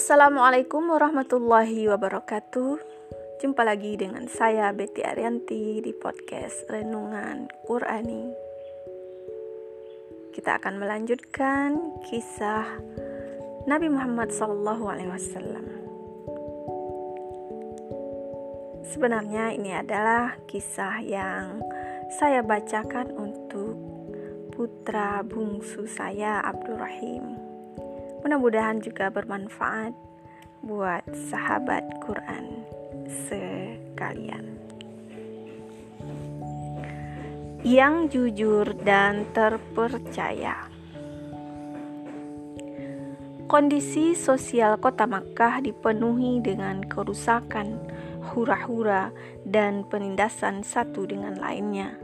Assalamualaikum warahmatullahi wabarakatuh. Jumpa lagi dengan saya Betty Arianti di podcast Renungan Qurani. Kita akan melanjutkan kisah Nabi Muhammad SAW. Sebenarnya ini adalah kisah yang saya bacakan untuk putra bungsu saya Abdurrahim. Mudah-mudahan juga bermanfaat buat sahabat Quran sekalian. Yang jujur dan terpercaya. Kondisi sosial kota Makkah dipenuhi dengan kerusakan, hura-hura, dan penindasan satu dengan lainnya.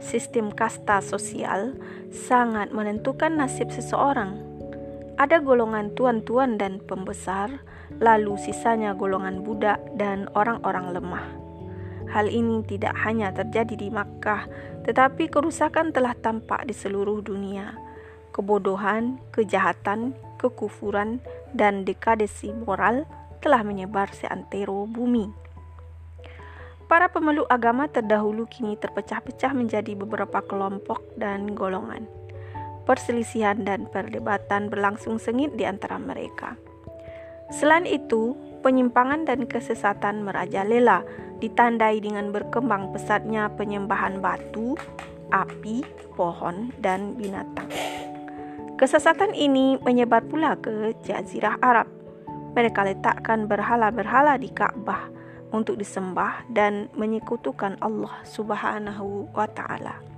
Sistem kasta sosial sangat menentukan nasib seseorang ada golongan tuan-tuan dan pembesar, lalu sisanya golongan budak dan orang-orang lemah. Hal ini tidak hanya terjadi di Makkah, tetapi kerusakan telah tampak di seluruh dunia. Kebodohan, kejahatan, kekufuran, dan dekadesi moral telah menyebar seantero bumi. Para pemeluk agama terdahulu kini terpecah-pecah menjadi beberapa kelompok dan golongan perselisihan dan perdebatan berlangsung sengit di antara mereka. Selain itu, penyimpangan dan kesesatan merajalela ditandai dengan berkembang pesatnya penyembahan batu, api, pohon, dan binatang. Kesesatan ini menyebar pula ke Jazirah Arab. Mereka letakkan berhala-berhala di Ka'bah untuk disembah dan menyekutukan Allah Subhanahu wa taala.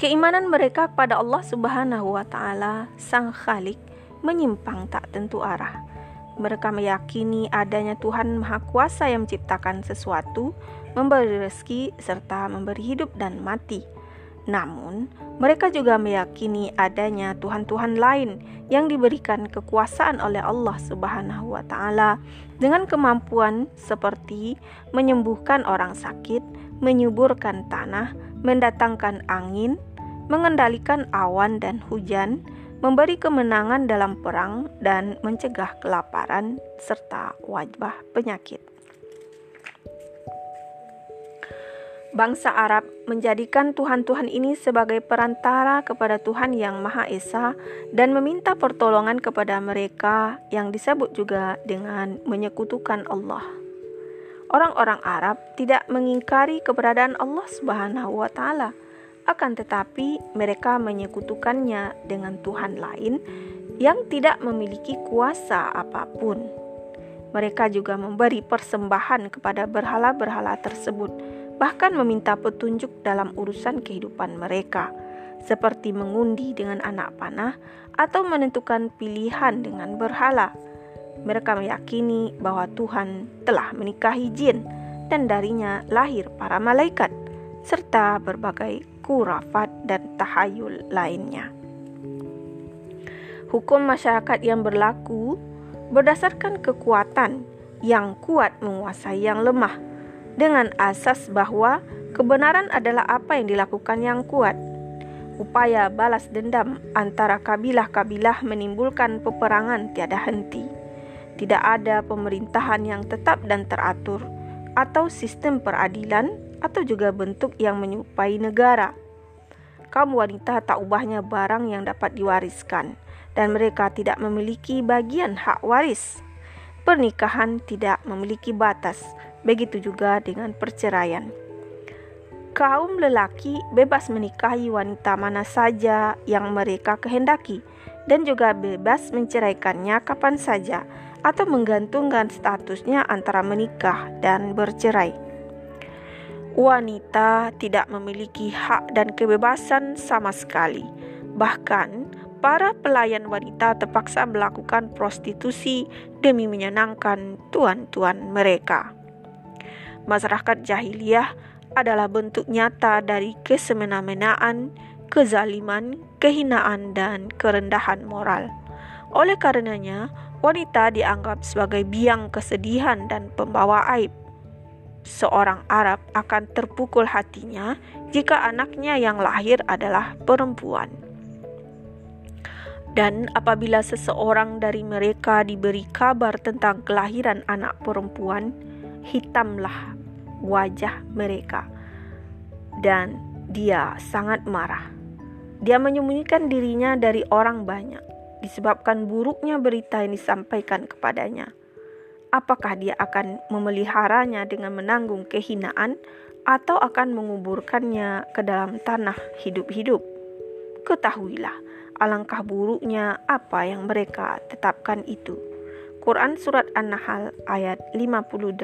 Keimanan mereka kepada Allah Subhanahu wa taala, Sang Khalik, menyimpang tak tentu arah. Mereka meyakini adanya Tuhan Maha Kuasa yang menciptakan sesuatu, memberi rezeki serta memberi hidup dan mati. Namun, mereka juga meyakini adanya Tuhan-Tuhan lain yang diberikan kekuasaan oleh Allah Subhanahu wa taala dengan kemampuan seperti menyembuhkan orang sakit, menyuburkan tanah, mendatangkan angin, mengendalikan awan dan hujan, memberi kemenangan dalam perang, dan mencegah kelaparan serta wabah penyakit. Bangsa Arab menjadikan Tuhan-Tuhan ini sebagai perantara kepada Tuhan yang Maha Esa dan meminta pertolongan kepada mereka yang disebut juga dengan menyekutukan Allah. Orang-orang Arab tidak mengingkari keberadaan Allah Subhanahu wa taala akan tetapi mereka menyekutukannya dengan Tuhan lain yang tidak memiliki kuasa apa pun. Mereka juga memberi persembahan kepada berhala-berhala tersebut, bahkan meminta petunjuk dalam urusan kehidupan mereka, seperti mengundi dengan anak panah atau menentukan pilihan dengan berhala. Mereka meyakini bahwa Tuhan telah menikahi jin dan darinya lahir para malaikat serta berbagai kurafat dan tahayul lainnya. Hukum masyarakat yang berlaku berdasarkan kekuatan yang kuat menguasai yang lemah dengan asas bahwa kebenaran adalah apa yang dilakukan yang kuat. Upaya balas dendam antara kabilah-kabilah menimbulkan peperangan tiada henti. Tidak ada pemerintahan yang tetap dan teratur atau sistem peradilan atau juga bentuk yang menyerupai negara. Kaum wanita tak ubahnya barang yang dapat diwariskan dan mereka tidak memiliki bagian hak waris. Pernikahan tidak memiliki batas, begitu juga dengan perceraian. Kaum lelaki bebas menikahi wanita mana saja yang mereka kehendaki dan juga bebas menceraikannya kapan saja atau menggantungkan statusnya antara menikah dan bercerai wanita tidak memiliki hak dan kebebasan sama sekali. Bahkan, para pelayan wanita terpaksa melakukan prostitusi demi menyenangkan tuan-tuan mereka. Masyarakat jahiliyah adalah bentuk nyata dari kesemena-menaan, kezaliman, kehinaan, dan kerendahan moral. Oleh karenanya, wanita dianggap sebagai biang kesedihan dan pembawa aib seorang Arab akan terpukul hatinya jika anaknya yang lahir adalah perempuan. Dan apabila seseorang dari mereka diberi kabar tentang kelahiran anak perempuan, hitamlah wajah mereka, dan dia sangat marah. Dia menyembunyikan dirinya dari orang banyak, disebabkan buruknya berita yang disampaikan kepadanya. Apakah dia akan memeliharanya dengan menanggung kehinaan, atau akan menguburkannya ke dalam tanah hidup-hidup? Ketahuilah alangkah buruknya apa yang mereka tetapkan itu. Quran Surat An-Nahl ayat 58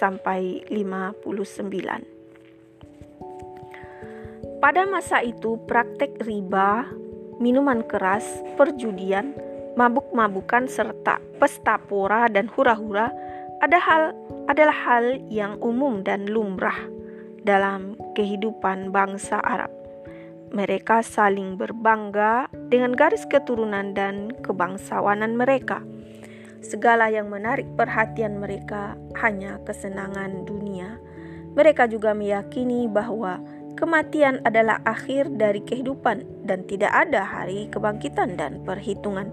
sampai 59. Pada masa itu praktek riba, minuman keras, perjudian, mabuk-mabukan serta pesta pora dan hura-hura ada hal adalah hal yang umum dan lumrah dalam kehidupan bangsa Arab mereka saling berbangga dengan garis keturunan dan kebangsawanan mereka. Segala yang menarik perhatian mereka hanya kesenangan dunia. Mereka juga meyakini bahwa kematian adalah akhir dari kehidupan dan tidak ada hari kebangkitan dan perhitungan.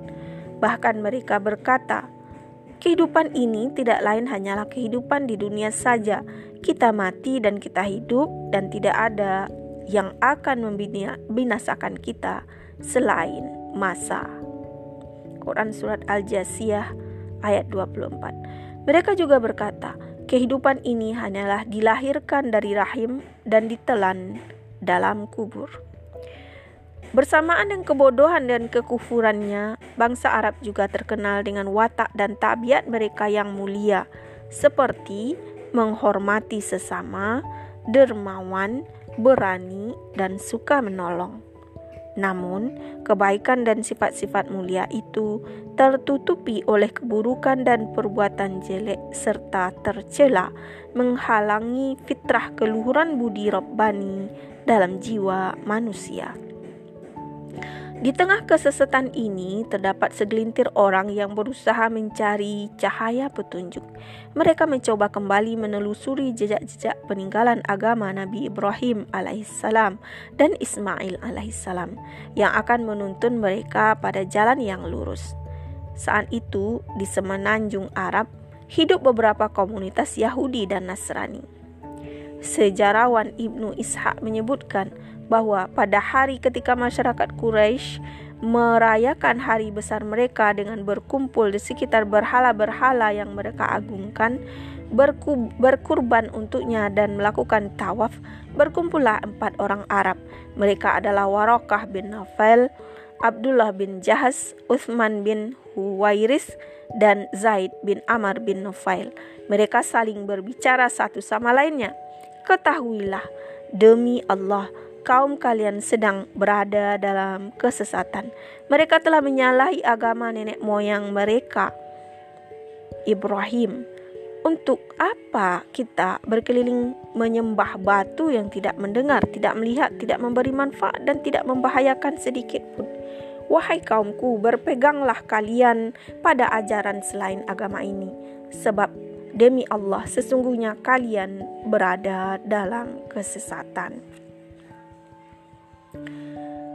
Bahkan mereka berkata, Kehidupan ini tidak lain hanyalah kehidupan di dunia saja. Kita mati dan kita hidup, dan tidak ada yang akan membinasakan kita selain masa. Quran Surat Al-Jasiyah ayat 24 Mereka juga berkata, kehidupan ini hanyalah dilahirkan dari rahim dan ditelan dalam kubur. Bersamaan dengan kebodohan dan kekufurannya, bangsa Arab juga terkenal dengan watak dan tabiat mereka yang mulia, seperti menghormati sesama, dermawan, berani, dan suka menolong. Namun, kebaikan dan sifat-sifat mulia itu tertutupi oleh keburukan dan perbuatan jelek serta tercela menghalangi fitrah keluhuran budi robbani dalam jiwa manusia. Di tengah kesesatan ini, terdapat segelintir orang yang berusaha mencari cahaya petunjuk. Mereka mencoba kembali menelusuri jejak-jejak peninggalan agama Nabi Ibrahim alaihissalam dan Ismail alaihissalam yang akan menuntun mereka pada jalan yang lurus. Saat itu, di semenanjung Arab, hidup beberapa komunitas Yahudi dan Nasrani. Sejarawan Ibnu Ishaq menyebutkan bahwa pada hari ketika masyarakat Quraisy merayakan hari besar mereka dengan berkumpul di sekitar berhala-berhala yang mereka agungkan, berkurban untuknya dan melakukan tawaf, berkumpullah empat orang Arab. Mereka adalah Warokah bin Nafail, Abdullah bin Jahas, Uthman bin Huwairis, dan Zaid bin Amr bin Nufail. Mereka saling berbicara satu sama lainnya. Ketahuilah, demi Allah, kaum kalian sedang berada dalam kesesatan. Mereka telah menyalahi agama nenek moyang mereka, Ibrahim. Untuk apa kita berkeliling menyembah batu yang tidak mendengar, tidak melihat, tidak memberi manfaat, dan tidak membahayakan sedikit pun? Wahai kaumku, berpeganglah kalian pada ajaran selain agama ini, sebab demi Allah, sesungguhnya kalian berada dalam kesesatan.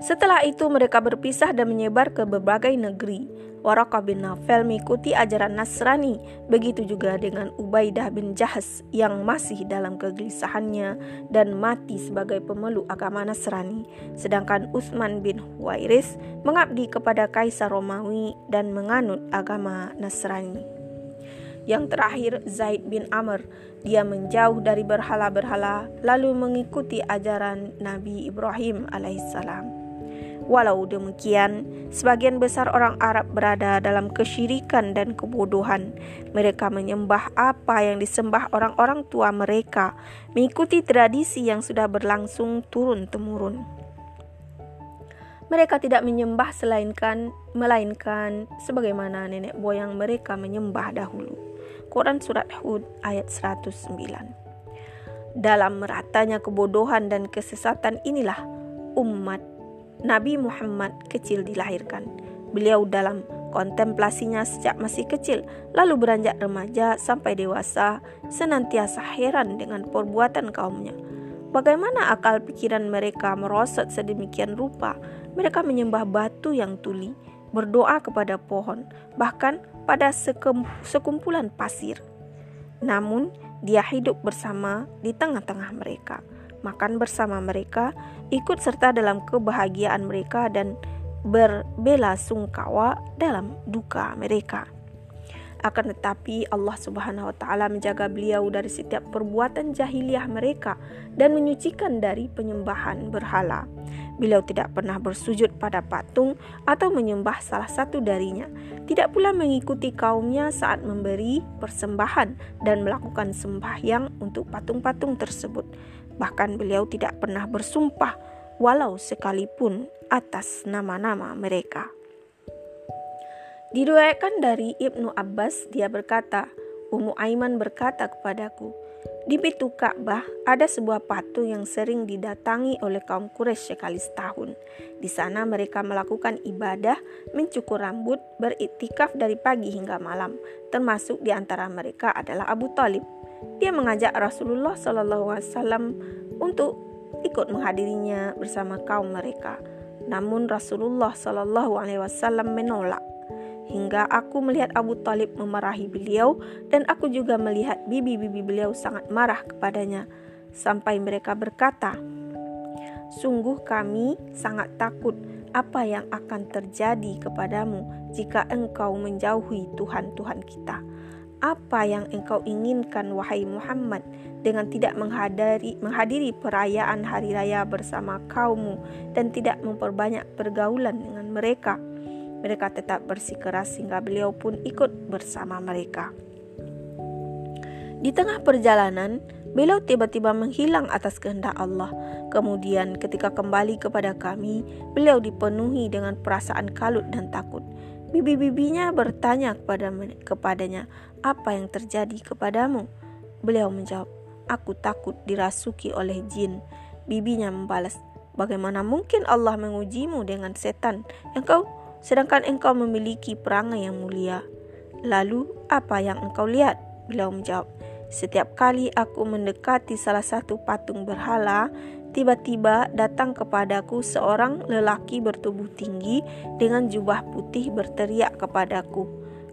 Setelah itu mereka berpisah dan menyebar ke berbagai negeri. Waraka bin Nafel mengikuti ajaran Nasrani, begitu juga dengan Ubaidah bin Jahas yang masih dalam kegelisahannya dan mati sebagai pemeluk agama Nasrani. Sedangkan Utsman bin Huwairis mengabdi kepada Kaisar Romawi dan menganut agama Nasrani. Yang terakhir Zaid bin Amr, dia menjauh dari berhala-berhala lalu mengikuti ajaran Nabi Ibrahim alaihissalam. Walau demikian, sebagian besar orang Arab berada dalam kesyirikan dan kebodohan. Mereka menyembah apa yang disembah orang-orang tua mereka, mengikuti tradisi yang sudah berlangsung turun-temurun. Mereka tidak menyembah selainkan melainkan sebagaimana nenek moyang mereka menyembah dahulu. Quran surat Hud ayat 109. Dalam meratanya kebodohan dan kesesatan inilah umat Nabi Muhammad kecil dilahirkan. Beliau dalam kontemplasinya sejak masih kecil, lalu beranjak remaja sampai dewasa, senantiasa heran dengan perbuatan kaumnya. Bagaimana akal pikiran mereka merosot sedemikian rupa mereka menyembah batu yang tuli, berdoa kepada pohon, bahkan pada sekumpulan pasir. Namun, dia hidup bersama di tengah-tengah mereka, makan bersama mereka, ikut serta dalam kebahagiaan mereka, dan berbela sungkawa dalam duka mereka. Akan tetapi Allah Subhanahu wa taala menjaga beliau dari setiap perbuatan jahiliyah mereka dan menyucikan dari penyembahan berhala. Beliau tidak pernah bersujud pada patung atau menyembah salah satu darinya. Tidak pula mengikuti kaumnya saat memberi persembahan dan melakukan sembahyang untuk patung-patung tersebut. Bahkan beliau tidak pernah bersumpah walau sekalipun atas nama-nama mereka. Diriwayatkan dari Ibnu Abbas, dia berkata, Ummu Aiman berkata kepadaku, di pintu Ka'bah ada sebuah patung yang sering didatangi oleh kaum Quraisy sekali setahun. Di sana mereka melakukan ibadah, mencukur rambut, beriktikaf dari pagi hingga malam. Termasuk di antara mereka adalah Abu Talib. Dia mengajak Rasulullah Wasallam untuk ikut menghadirinya bersama kaum mereka. Namun Rasulullah Wasallam menolak hingga aku melihat Abu Talib memarahi beliau dan aku juga melihat bibi-bibi beliau sangat marah kepadanya sampai mereka berkata, Sungguh kami sangat takut apa yang akan terjadi kepadamu jika engkau menjauhi Tuhan-Tuhan kita. Apa yang engkau inginkan wahai Muhammad dengan tidak menghadiri, menghadiri perayaan hari raya bersama kaummu dan tidak memperbanyak pergaulan dengan mereka?' Mereka tetap bersikeras sehingga beliau pun ikut bersama mereka. Di tengah perjalanan, beliau tiba-tiba menghilang atas kehendak Allah. Kemudian ketika kembali kepada kami, beliau dipenuhi dengan perasaan kalut dan takut. Bibi-bibinya bertanya kepada kepadanya, "Apa yang terjadi kepadamu?" Beliau menjawab, "Aku takut dirasuki oleh jin." Bibinya membalas, "Bagaimana mungkin Allah mengujimu dengan setan yang kau sedangkan engkau memiliki perangai yang mulia. Lalu, apa yang engkau lihat? Beliau menjawab, setiap kali aku mendekati salah satu patung berhala, tiba-tiba datang kepadaku seorang lelaki bertubuh tinggi dengan jubah putih berteriak kepadaku,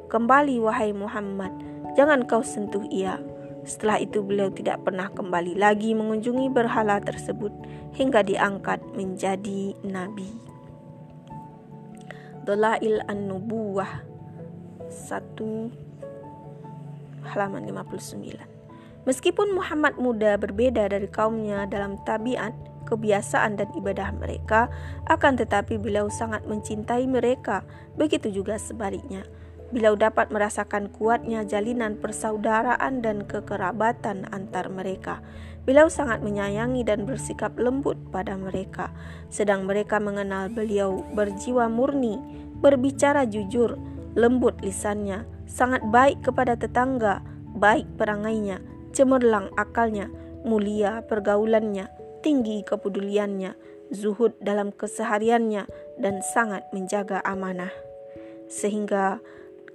Kembali wahai Muhammad, jangan kau sentuh ia. Setelah itu beliau tidak pernah kembali lagi mengunjungi berhala tersebut hingga diangkat menjadi nabi. Dalail An-Nubuwah 1 halaman 59 Meskipun Muhammad muda berbeda dari kaumnya dalam tabiat, kebiasaan dan ibadah mereka, akan tetapi beliau sangat mencintai mereka. Begitu juga sebaliknya. Beliau dapat merasakan kuatnya jalinan persaudaraan dan kekerabatan antar mereka. Beliau sangat menyayangi dan bersikap lembut pada mereka, sedang mereka mengenal beliau berjiwa murni, berbicara jujur, lembut lisannya, sangat baik kepada tetangga, baik perangainya, cemerlang akalnya, mulia pergaulannya, tinggi kepeduliannya, zuhud dalam kesehariannya, dan sangat menjaga amanah. Sehingga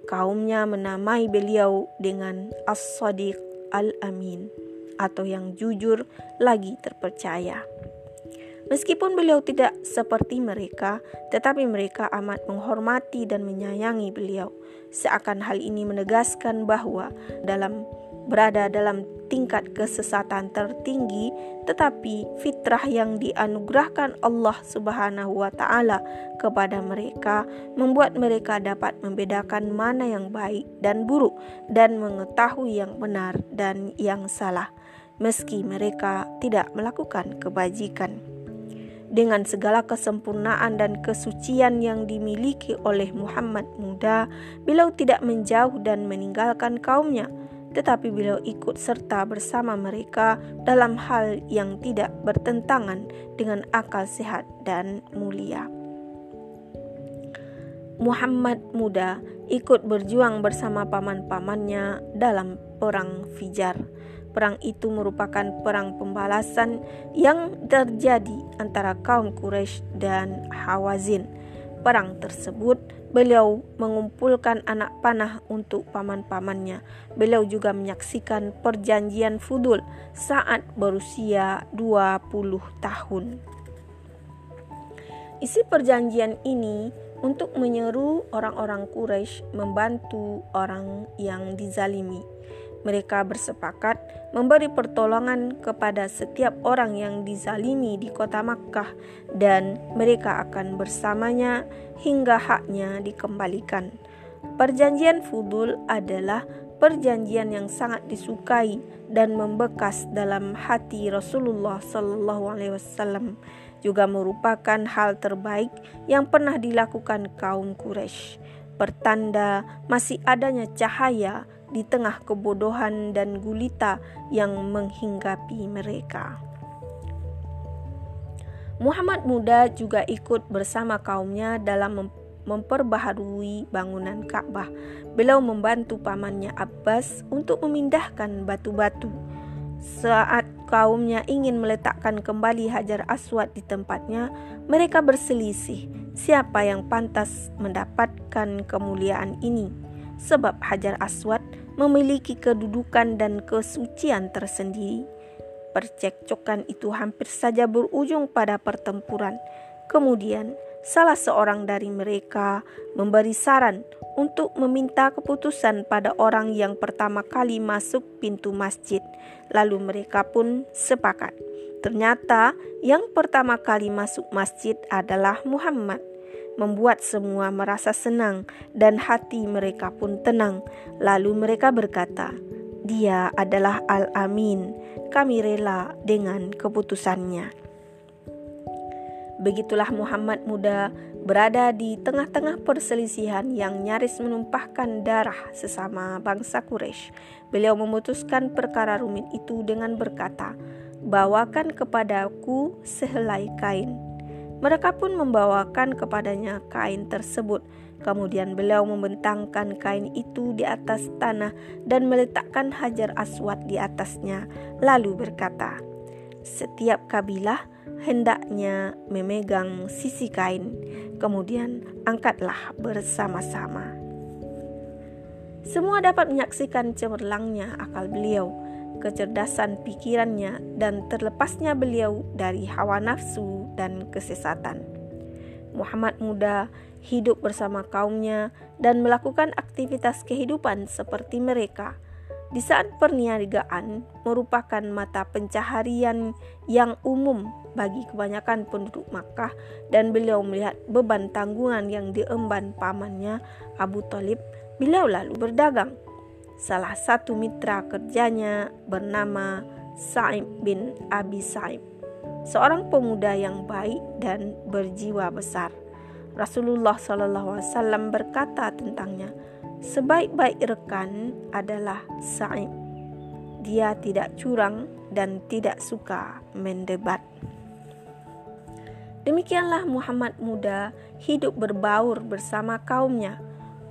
kaumnya menamai beliau dengan As-Sadiq Al-Amin atau yang jujur lagi terpercaya. Meskipun beliau tidak seperti mereka, tetapi mereka amat menghormati dan menyayangi beliau. Seakan hal ini menegaskan bahwa dalam berada dalam tingkat kesesatan tertinggi, tetapi fitrah yang dianugerahkan Allah Subhanahu wa taala kepada mereka membuat mereka dapat membedakan mana yang baik dan buruk dan mengetahui yang benar dan yang salah meski mereka tidak melakukan kebajikan. Dengan segala kesempurnaan dan kesucian yang dimiliki oleh Muhammad muda, beliau tidak menjauh dan meninggalkan kaumnya, tetapi beliau ikut serta bersama mereka dalam hal yang tidak bertentangan dengan akal sehat dan mulia. Muhammad muda ikut berjuang bersama paman-pamannya dalam perang Fijar Perang itu merupakan perang pembalasan yang terjadi antara kaum Quraisy dan Hawazin. Perang tersebut, beliau mengumpulkan anak panah untuk paman-pamannya. Beliau juga menyaksikan perjanjian Fudul saat berusia 20 tahun. Isi perjanjian ini untuk menyeru orang-orang Quraisy membantu orang yang dizalimi. Mereka bersepakat memberi pertolongan kepada setiap orang yang dizalimi di kota Makkah dan mereka akan bersamanya hingga haknya dikembalikan. Perjanjian Fudul adalah perjanjian yang sangat disukai dan membekas dalam hati Rasulullah Sallallahu Alaihi Wasallam juga merupakan hal terbaik yang pernah dilakukan kaum Quraisy, pertanda masih adanya cahaya di tengah kebodohan dan gulita yang menghinggapi mereka. Muhammad Muda juga ikut bersama kaumnya dalam memperbaharui bangunan Ka'bah. Beliau membantu pamannya Abbas untuk memindahkan batu-batu. Saat kaumnya ingin meletakkan kembali Hajar Aswad di tempatnya, mereka berselisih siapa yang pantas mendapatkan kemuliaan ini. Sebab Hajar Aswad memiliki kedudukan dan kesucian tersendiri. Percekcokan itu hampir saja berujung pada pertempuran. Kemudian, salah seorang dari mereka memberi saran untuk meminta keputusan pada orang yang pertama kali masuk pintu masjid. Lalu mereka pun sepakat. Ternyata yang pertama kali masuk masjid adalah Muhammad membuat semua merasa senang dan hati mereka pun tenang. Lalu mereka berkata, "Dia adalah Al-Amin. Kami rela dengan keputusannya." Begitulah Muhammad muda berada di tengah-tengah perselisihan yang nyaris menumpahkan darah sesama bangsa Quraisy. Beliau memutuskan perkara rumit itu dengan berkata, "Bawakan kepadaku sehelai kain." Mereka pun membawakan kepadanya kain tersebut. Kemudian beliau membentangkan kain itu di atas tanah dan meletakkan hajar aswad di atasnya, lalu berkata, "Setiap kabilah hendaknya memegang sisi kain, kemudian angkatlah bersama-sama." Semua dapat menyaksikan cemerlangnya akal beliau kecerdasan pikirannya, dan terlepasnya beliau dari hawa nafsu dan kesesatan. Muhammad muda hidup bersama kaumnya dan melakukan aktivitas kehidupan seperti mereka. Di saat perniagaan merupakan mata pencaharian yang umum bagi kebanyakan penduduk Makkah dan beliau melihat beban tanggungan yang diemban pamannya Abu Talib, beliau lalu berdagang Salah satu mitra kerjanya bernama Sa'ib bin Abi Sa'ib, seorang pemuda yang baik dan berjiwa besar. Rasulullah SAW berkata tentangnya, sebaik-baik rekan adalah Sa'ib. Dia tidak curang dan tidak suka mendebat. Demikianlah Muhammad muda hidup berbaur bersama kaumnya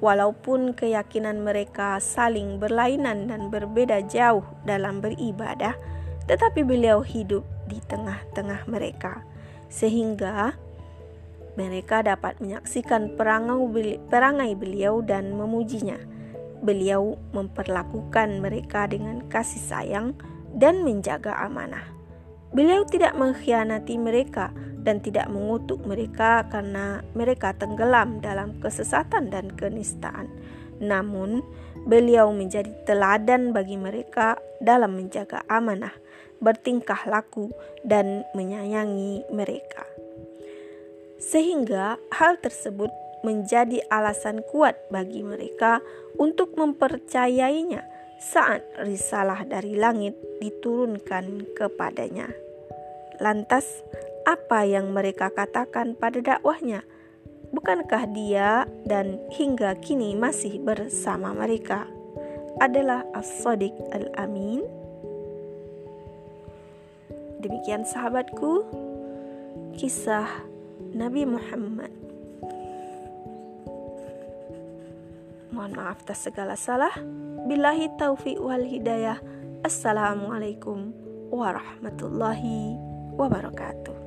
Walaupun keyakinan mereka saling berlainan dan berbeda jauh dalam beribadah, tetapi beliau hidup di tengah-tengah mereka, sehingga mereka dapat menyaksikan perangai beliau dan memujinya. Beliau memperlakukan mereka dengan kasih sayang dan menjaga amanah. Beliau tidak mengkhianati mereka dan tidak mengutuk mereka karena mereka tenggelam dalam kesesatan dan kenistaan. Namun, beliau menjadi teladan bagi mereka dalam menjaga amanah, bertingkah laku, dan menyayangi mereka. Sehingga hal tersebut menjadi alasan kuat bagi mereka untuk mempercayainya saat risalah dari langit diturunkan kepadanya. Lantas, apa yang mereka katakan pada dakwahnya. Bukankah dia dan hingga kini masih bersama mereka adalah As-Sadiq Al-Amin? Demikian sahabatku, kisah Nabi Muhammad. Mohon maaf atas segala salah. Billahi taufiq wal hidayah. Assalamualaikum warahmatullahi wabarakatuh.